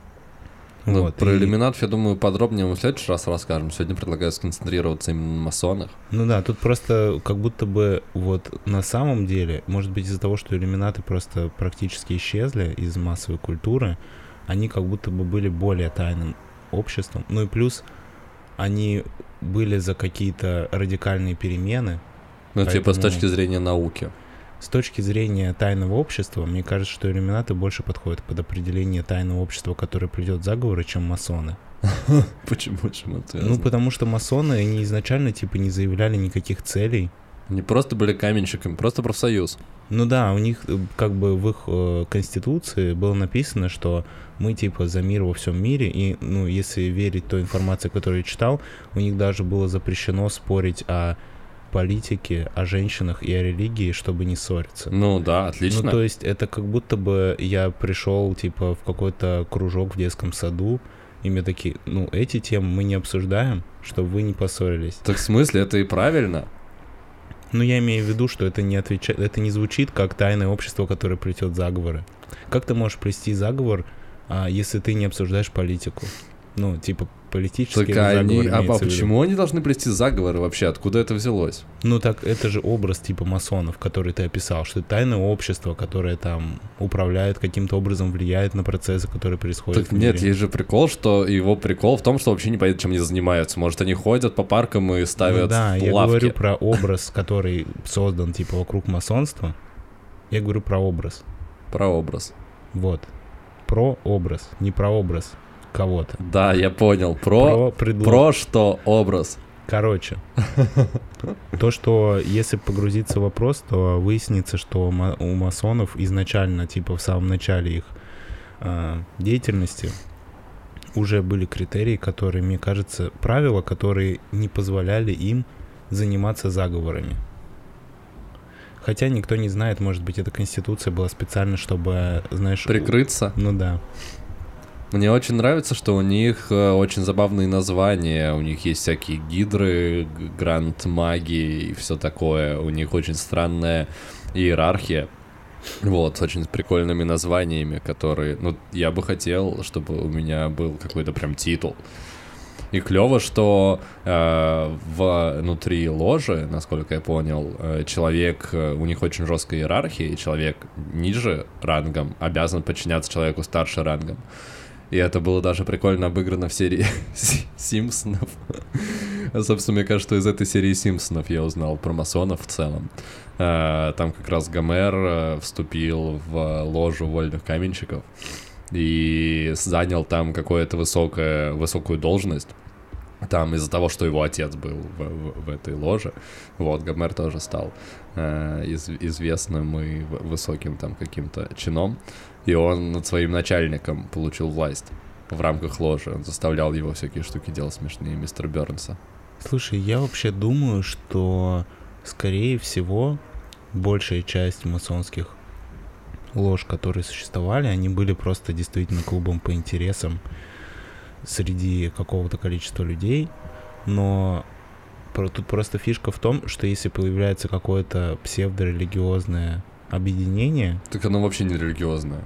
Ну, Вот, про и- иллюминатов, я думаю, подробнее мы в следующий раз расскажем. Сегодня предлагаю сконцентрироваться именно на масонах. Ну да, тут просто как будто бы вот на самом деле, может быть из-за того, что иллюминаты просто практически исчезли из массовой культуры, они как будто бы были более тайным обществом. Ну и плюс они были за какие-то радикальные перемены, Ну, типа с Поэтому- точки зрения науки. С точки зрения тайного общества, мне кажется, что иллюминаты больше подходят под определение тайного общества, которое плетет заговоры, чем масоны. [LAUGHS] Почему? Почему ты? Ну, потому что масоны, они изначально, типа, не заявляли никаких целей. Не просто были каменщиками, просто профсоюз. Ну да, у них, э, как бы, в их э, конституции было написано, что мы, типа, за мир во всем мире, и, ну, если верить той информации, которую я читал, у них даже было запрещено спорить о политике, о женщинах и о религии, чтобы не ссориться. Ну да, отлично. Ну, то есть это как будто бы я пришел, типа, в какой-то кружок в детском саду, и мне такие, ну, эти темы мы не обсуждаем, чтобы вы не поссорились. Так в смысле, это и правильно. Ну, я имею в виду, что это не отвечает, это не звучит как тайное общество, которое плетет заговоры. Как ты можешь плести заговор, а, если ты не обсуждаешь политику? Ну, типа, политические Так они... заговоры А, а почему они должны плести заговоры вообще? Откуда это взялось? Ну, так это же образ типа масонов, который ты описал, что это тайное общество, которое там управляет, каким-то образом влияет на процессы, которые происходят Так нет, есть же прикол, что его прикол в том, что вообще не понятно, чем они занимаются. Может, они ходят по паркам и ставят Ну да, я лавки. говорю про образ, который создан типа вокруг масонства. Я говорю про образ. Про образ. Вот. Про образ, не про образ кого-то. Да, я понял. Про... Про предлог. Про что образ? Короче, [LAUGHS] то, что если погрузиться в вопрос, то выяснится, что у масонов изначально, типа в самом начале их а, деятельности, уже были критерии, которые, мне кажется, правила, которые не позволяли им заниматься заговорами. Хотя никто не знает, может быть, эта конституция была специально, чтобы, знаешь... Прикрыться. Ну да. Мне очень нравится, что у них э, очень забавные названия. У них есть всякие гидры, г- гранд маги и все такое. У них очень странная иерархия. Вот, с очень прикольными названиями, которые... Ну, я бы хотел, чтобы у меня был какой-то прям титул. И клево, что э, внутри ложи, насколько я понял, э, человек, э, у них очень жесткая иерархия, и человек ниже рангом обязан подчиняться человеку старше рангом. И это было даже прикольно обыграно в серии [LAUGHS] Симпсонов. А, Собственно, мне кажется, что из этой серии Симпсонов я узнал про масонов в целом. А, Там как раз Гомер э, вступил в ложу вольных каменщиков и занял там какую-то высокую должность. Там из-за того, что его отец был в, в- в этой ложе, вот, Гомер тоже стал э, из- известным и высоким там каким-то чином. И он над своим начальником получил власть в рамках ложи. Он заставлял его всякие штуки делать смешные, мистер Бернса. Слушай, я вообще думаю, что, скорее всего, большая часть масонских лож, которые существовали, они были просто действительно клубом по интересам среди какого-то количества людей, но тут просто фишка в том, что если появляется какое-то псевдорелигиозное объединение, Так оно вообще не религиозное.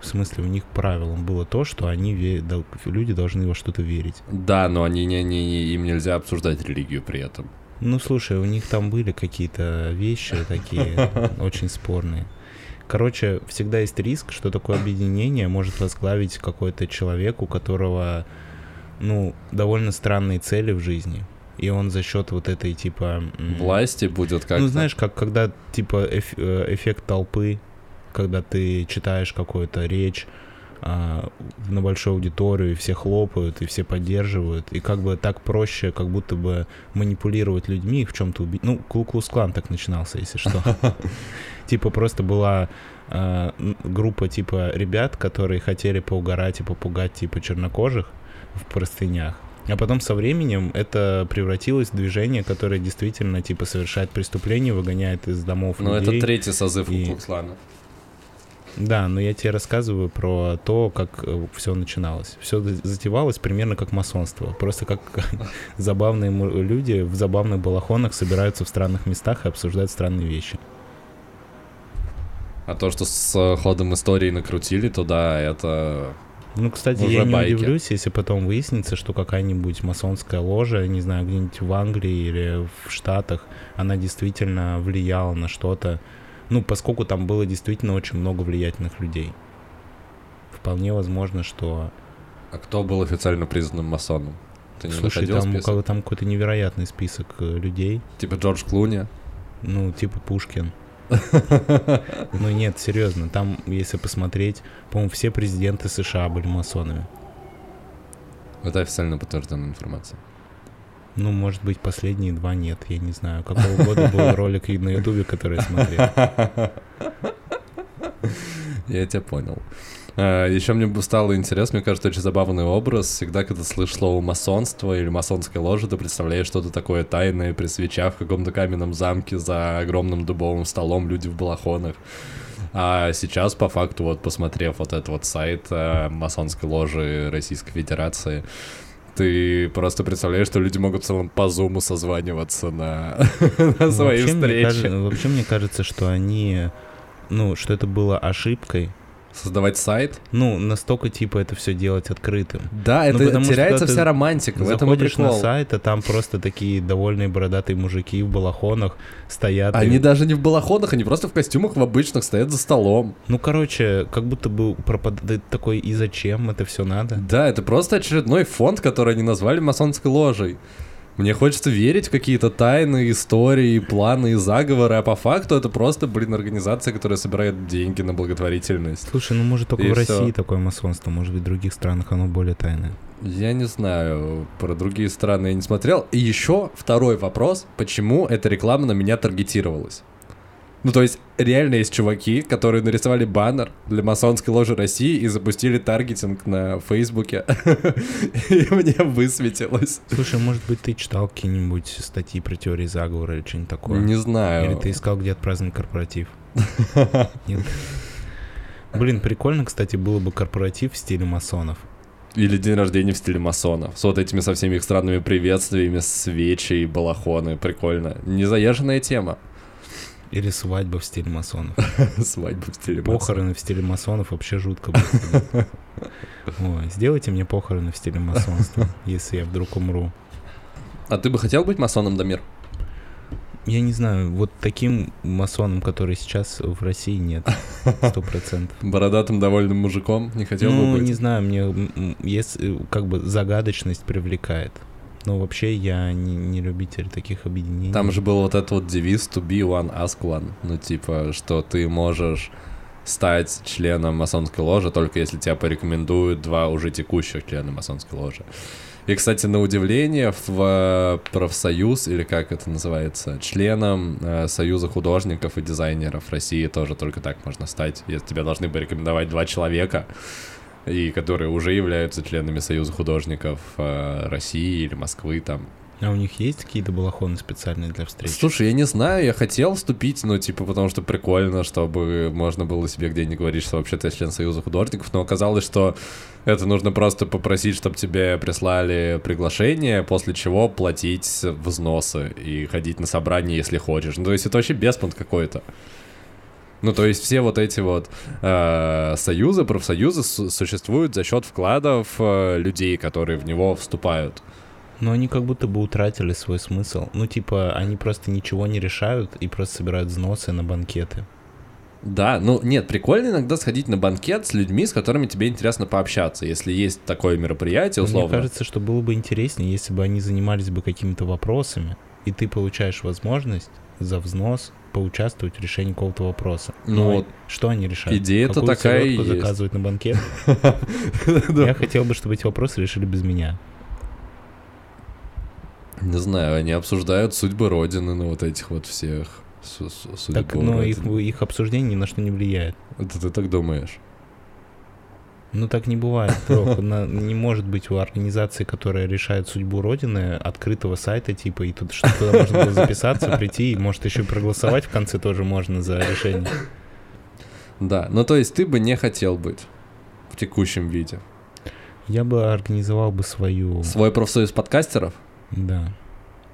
В смысле у них правилом было то, что они ве- люди должны во что-то верить. Да, но они не, не, не- им нельзя обсуждать религию при этом. Ну, слушай, у них там были какие-то вещи такие [LAUGHS] очень спорные. Короче, всегда есть риск, что такое объединение может возглавить какой-то человек, у которого, ну, довольно странные цели в жизни. И он за счет вот этой, типа... Власти будет как Ну, знаешь, как когда, типа, эф- э, эффект толпы, когда ты читаешь какую-то речь а, на большую аудиторию, и все хлопают, и все поддерживают, и как бы так проще, как будто бы манипулировать людьми, их в чем-то убить. Ну, Клуклус Клан так начинался, если что. [LAUGHS] Типа просто была а, группа типа ребят, которые хотели поугарать и попугать типа чернокожих в простынях. А потом со временем это превратилось в движение, которое действительно типа совершает преступления, выгоняет из домов Ну, это людей. третий созыв и- Куклукс-клана. Да, но я тебе рассказываю про то, как все начиналось. Все затевалось примерно как масонство. Просто как [LAUGHS] забавные люди в забавных балахонах собираются в странных местах и обсуждают странные вещи. А то, что с ходом истории накрутили туда, это... Ну, кстати, Уже я не байки. удивлюсь, если потом выяснится, что какая-нибудь масонская ложа, не знаю, где-нибудь в Англии или в Штатах, она действительно влияла на что-то. Ну, поскольку там было действительно очень много влиятельных людей. Вполне возможно, что... А кто был официально признанным масоном? Ты не Слушай, там, у список? кого- там какой-то невероятный список э, людей. Типа Джордж Клуни? Ну, типа Пушкин. [LAUGHS] Ну нет, серьезно, там, если посмотреть, по-моему, все президенты США были масонами. Это официально подтвержденная информация. Ну, может быть, последние два нет, я не знаю. Какого года был [LAUGHS] ролик на Ютубе, который я смотрел? [LAUGHS] Я тебя понял. А, Еще мне стало интересно, мне кажется, очень забавный образ. Всегда, когда слышишь слово масонство или масонская ложа, ты представляешь что-то такое тайное при свечах в каком-то каменном замке за огромным дубовым столом, люди в балахонах. А сейчас, по факту, вот посмотрев вот этот вот сайт э, масонской ложи Российской Федерации, ты просто представляешь, что люди могут в целом по зуму созваниваться на, [LAUGHS] на свои вообще, мне встречи. кажется, вообще, мне кажется, что они... Ну, что это было ошибкой. Создавать сайт? Ну, настолько, типа, это все делать открытым. Да, Ну, это потому что теряется вся романтика, в этом и на сайт, а там просто такие довольные бородатые мужики в балахонах стоят. и- Они даже не в балахонах, они просто в костюмах в обычных стоят за столом. Ну, короче, как будто бы пропадает такой, и зачем это все надо? Да, это просто очередной фонд, который они назвали масонской ложей. Мне хочется верить в какие-то тайны, истории, планы и заговоры, а по факту это просто, блин, организация, которая собирает деньги на благотворительность. Слушай, ну может только И в всё. России такое масонство, может быть в других странах оно более тайное. Я не знаю, про другие страны я не смотрел. И еще второй вопрос, почему эта реклама на меня таргетировалась? Ну, то есть, реально есть чуваки, которые нарисовали баннер для масонской ложи России и запустили таргетинг на Фейсбуке. [LAUGHS] И мне высветилось. Слушай, может быть ты читал какие-нибудь статьи про теории заговора или что-нибудь такое? Не Или знаю. ты искал где отпраздновать корпоратив? Нет. Блин, прикольно, кстати, было бы корпоратив в стиле масонов. Или день рождения в стиле масонов. С вот этими со всеми их странными приветствиями, свечи и балахоны. Прикольно. Незаезженная тема. Или свадьба в стиле масонов. [LAUGHS] Свадьба в стиле масонов. Похороны в стиле масонов вообще жутко будет. Ой, сделайте мне похороны в стиле масонства, если я вдруг умру. А ты бы хотел быть масоном, Дамир? Я не знаю, вот таким масоном, который сейчас в России нет, сто процентов. [LAUGHS] Бородатым довольным мужиком? Не хотел Ну, бы быть? не знаю, мне м, если как бы загадочность привлекает. Но вообще я не, не любитель таких объединений. Там же был вот этот вот девиз to be one, ask one. Ну, типа, что ты можешь стать членом масонской ложи, только если тебя порекомендуют два уже текущих члена масонской ложи. И, кстати, на удивление, в э, профсоюз, или как это называется, членом э, Союза художников и дизайнеров России тоже только так можно стать, если тебя должны порекомендовать два человека, и которые уже являются членами Союза художников э, России или Москвы там. А у них есть какие-то балахоны специальные для встреч? Слушай, я не знаю, я хотел вступить, ну, типа, потому что прикольно, чтобы можно было себе где-нибудь говорить, что вообще-то я член Союза художников, но оказалось, что это нужно просто попросить, чтобы тебе прислали приглашение, после чего платить взносы и ходить на собрание, если хочешь. Ну, то есть это вообще беспонт какой-то. Ну, то есть все вот эти вот э, союзы, профсоюзы су- существуют за счет вкладов э, людей, которые в него вступают. Но они как будто бы утратили свой смысл. Ну, типа, они просто ничего не решают и просто собирают взносы на банкеты. Да, ну нет, прикольно иногда сходить на банкет с людьми, с которыми тебе интересно пообщаться, если есть такое мероприятие, условно. Мне кажется, что было бы интереснее, если бы они занимались бы какими-то вопросами, и ты получаешь возможность за взнос поучаствовать в решении какого-то вопроса. Ну Но вот, что они решают? идея-то Какую такая и есть. заказывать на банкет? [LAUGHS] Я хотел бы, чтобы эти вопросы решили без меня. Не знаю, они обсуждают судьбы Родины, ну вот этих вот всех. судьбу Так, но их, Родины. их обсуждение ни на что не влияет. Это ты так думаешь? Ну так не бывает, [LAUGHS] Не может быть у организации, которая решает судьбу Родины, открытого сайта типа, и тут что туда можно было записаться, прийти, и может еще проголосовать в конце тоже можно за решение. Да, ну то есть ты бы не хотел быть в текущем виде. Я бы организовал бы свою... Свой профсоюз подкастеров? Да.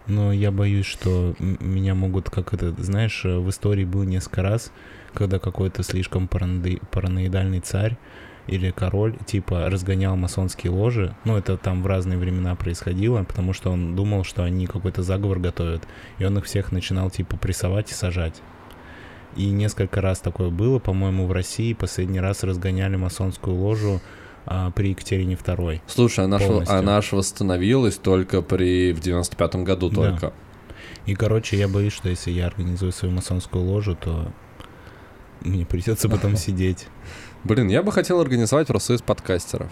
Но я боюсь, что меня могут, как это, знаешь, э, в истории было несколько раз, когда какой-то слишком паранои- параноидальный царь или король, типа, разгонял масонские ложи. Ну, это там в разные времена происходило, потому что он думал, что они какой-то заговор готовят, и он их всех начинал, типа, прессовать и сажать. И несколько раз такое было, по-моему, в России последний раз разгоняли масонскую ложу а, при Екатерине II. Слушай, она, Полностью. она ж восстановилась только при... в 95-м году Да. только. И, короче, я боюсь, что если я организую свою масонскую ложу, то мне придется потом [LAUGHS] сидеть. Блин, я бы хотел организовать профсоюз подкастеров.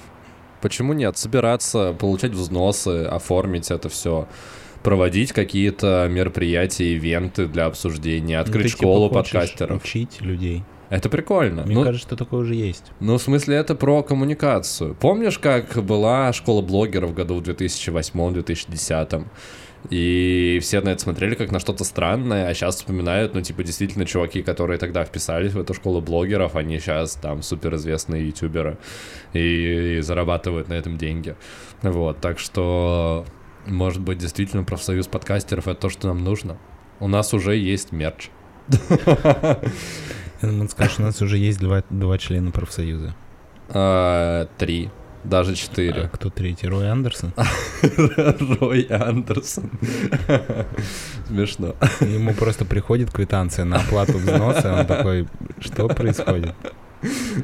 Почему нет? Собираться, получать взносы, оформить это все проводить какие-то мероприятия, ивенты для обсуждения, Ну, открыть ты, типа, школу хочешь подкастеров. Учить людей. Это прикольно. Мне Ну, кажется, что такое уже есть. ну, в смысле, это про коммуникацию. Помнишь, как была школа блогеров в году в 2008-2010? И все на это смотрели как на что-то странное, а сейчас вспоминают, ну, типа, действительно, чуваки, которые тогда вписались в эту школу блогеров, они сейчас там суперизвестные ютуберы и, и зарабатывают на этом деньги. Вот, так что, может быть, действительно, профсоюз подкастеров — это то, что нам нужно. У нас уже есть мерч. Думаю, скажешь, у нас уже есть два, два члена профсоюза. А, Три, даже А четыре. кто третий? Рой Андерсон? [LAUGHS] Рой Андерсон. [LAUGHS] Смешно. Ему просто приходит квитанция на оплату взноса, он такой, что происходит?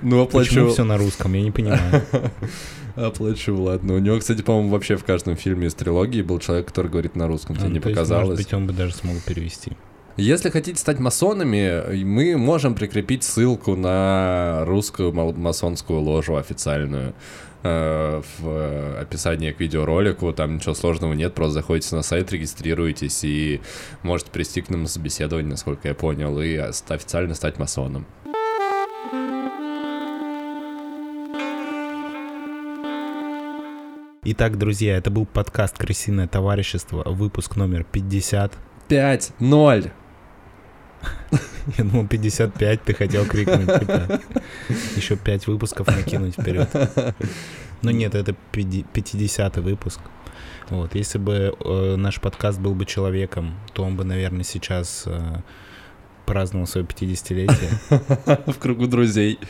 Ну, Почему оплачу. все на русском? Я не понимаю. [LAUGHS] Оплачу, ладно. У него, кстати, по-моему, вообще в каждом фильме из трилогии был человек, который говорит на русском. Тебе Ну, не показалось? Может быть, он бы даже смог перевести. Если хотите стать масонами, мы можем прикрепить ссылку на русскую ма- масонскую ложу официальную в описании к видеоролику. Там ничего сложного нет, просто заходите на сайт, регистрируетесь и можете прийти к нам на собеседование, насколько я понял, и официально стать масоном. Итак, друзья, это был подкаст «Крысиное товарищество», выпуск номер 50. 5-0! [LAUGHS] Я думал, 55 ты хотел крикнуть, типа, еще 5 выпусков накинуть вперед. Но нет, это 50 выпуск. Вот, если бы э, наш подкаст был бы человеком, то он бы, наверное, сейчас э, праздновал свое 50-летие. [LAUGHS] В кругу друзей.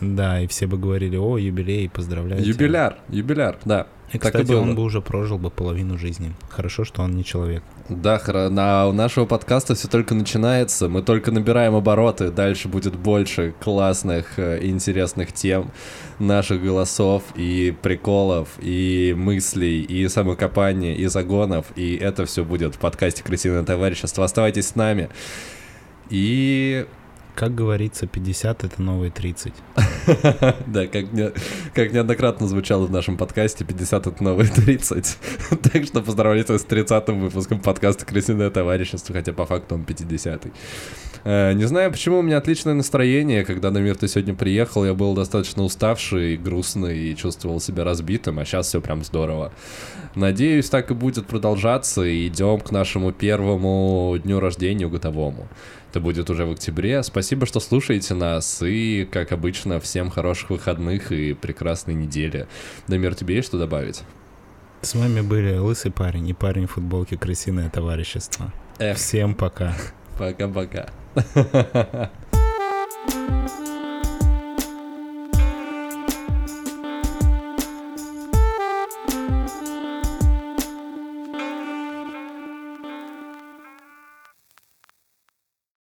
Да, и все бы говорили, о, юбилей, поздравляю. тебя». Юбиляр, юбиляр, да. И, так и кстати, было. он бы уже прожил бы половину жизни. Хорошо, что он не человек. Да, на, у нашего подкаста все только начинается, мы только набираем обороты, дальше будет больше классных, э, интересных тем, наших голосов и приколов, и мыслей, и самокопания, и загонов, и это все будет в подкасте «Крысиное товарищество». Оставайтесь с нами. И Как говорится, 50 — это новые 30. [LAUGHS] Да, как, не- как неоднократно звучало в нашем подкасте, 50 это новые 30. [LAUGHS] так что поздравляйте с 30-м выпуском подкаста «Крысиное товарищество», хотя по факту он 50-й. Э, не знаю, почему у меня отличное настроение. Когда на мир ты сегодня приехал, я был достаточно уставший, грустный и чувствовал себя разбитым, а сейчас все прям здорово. Надеюсь, так и будет продолжаться, и идем к нашему первому дню рождения годовому. Это будет уже в октябре. Спасибо, что слушаете нас. И, как обычно, всем хороших выходных и прекрасной недели. Дамир, тебе есть что добавить? С вами были Лысый парень и парень в футболке «Крысиное товарищество». Эх, Всем пока. [LAUGHS] пока-пока. [LAUGHS]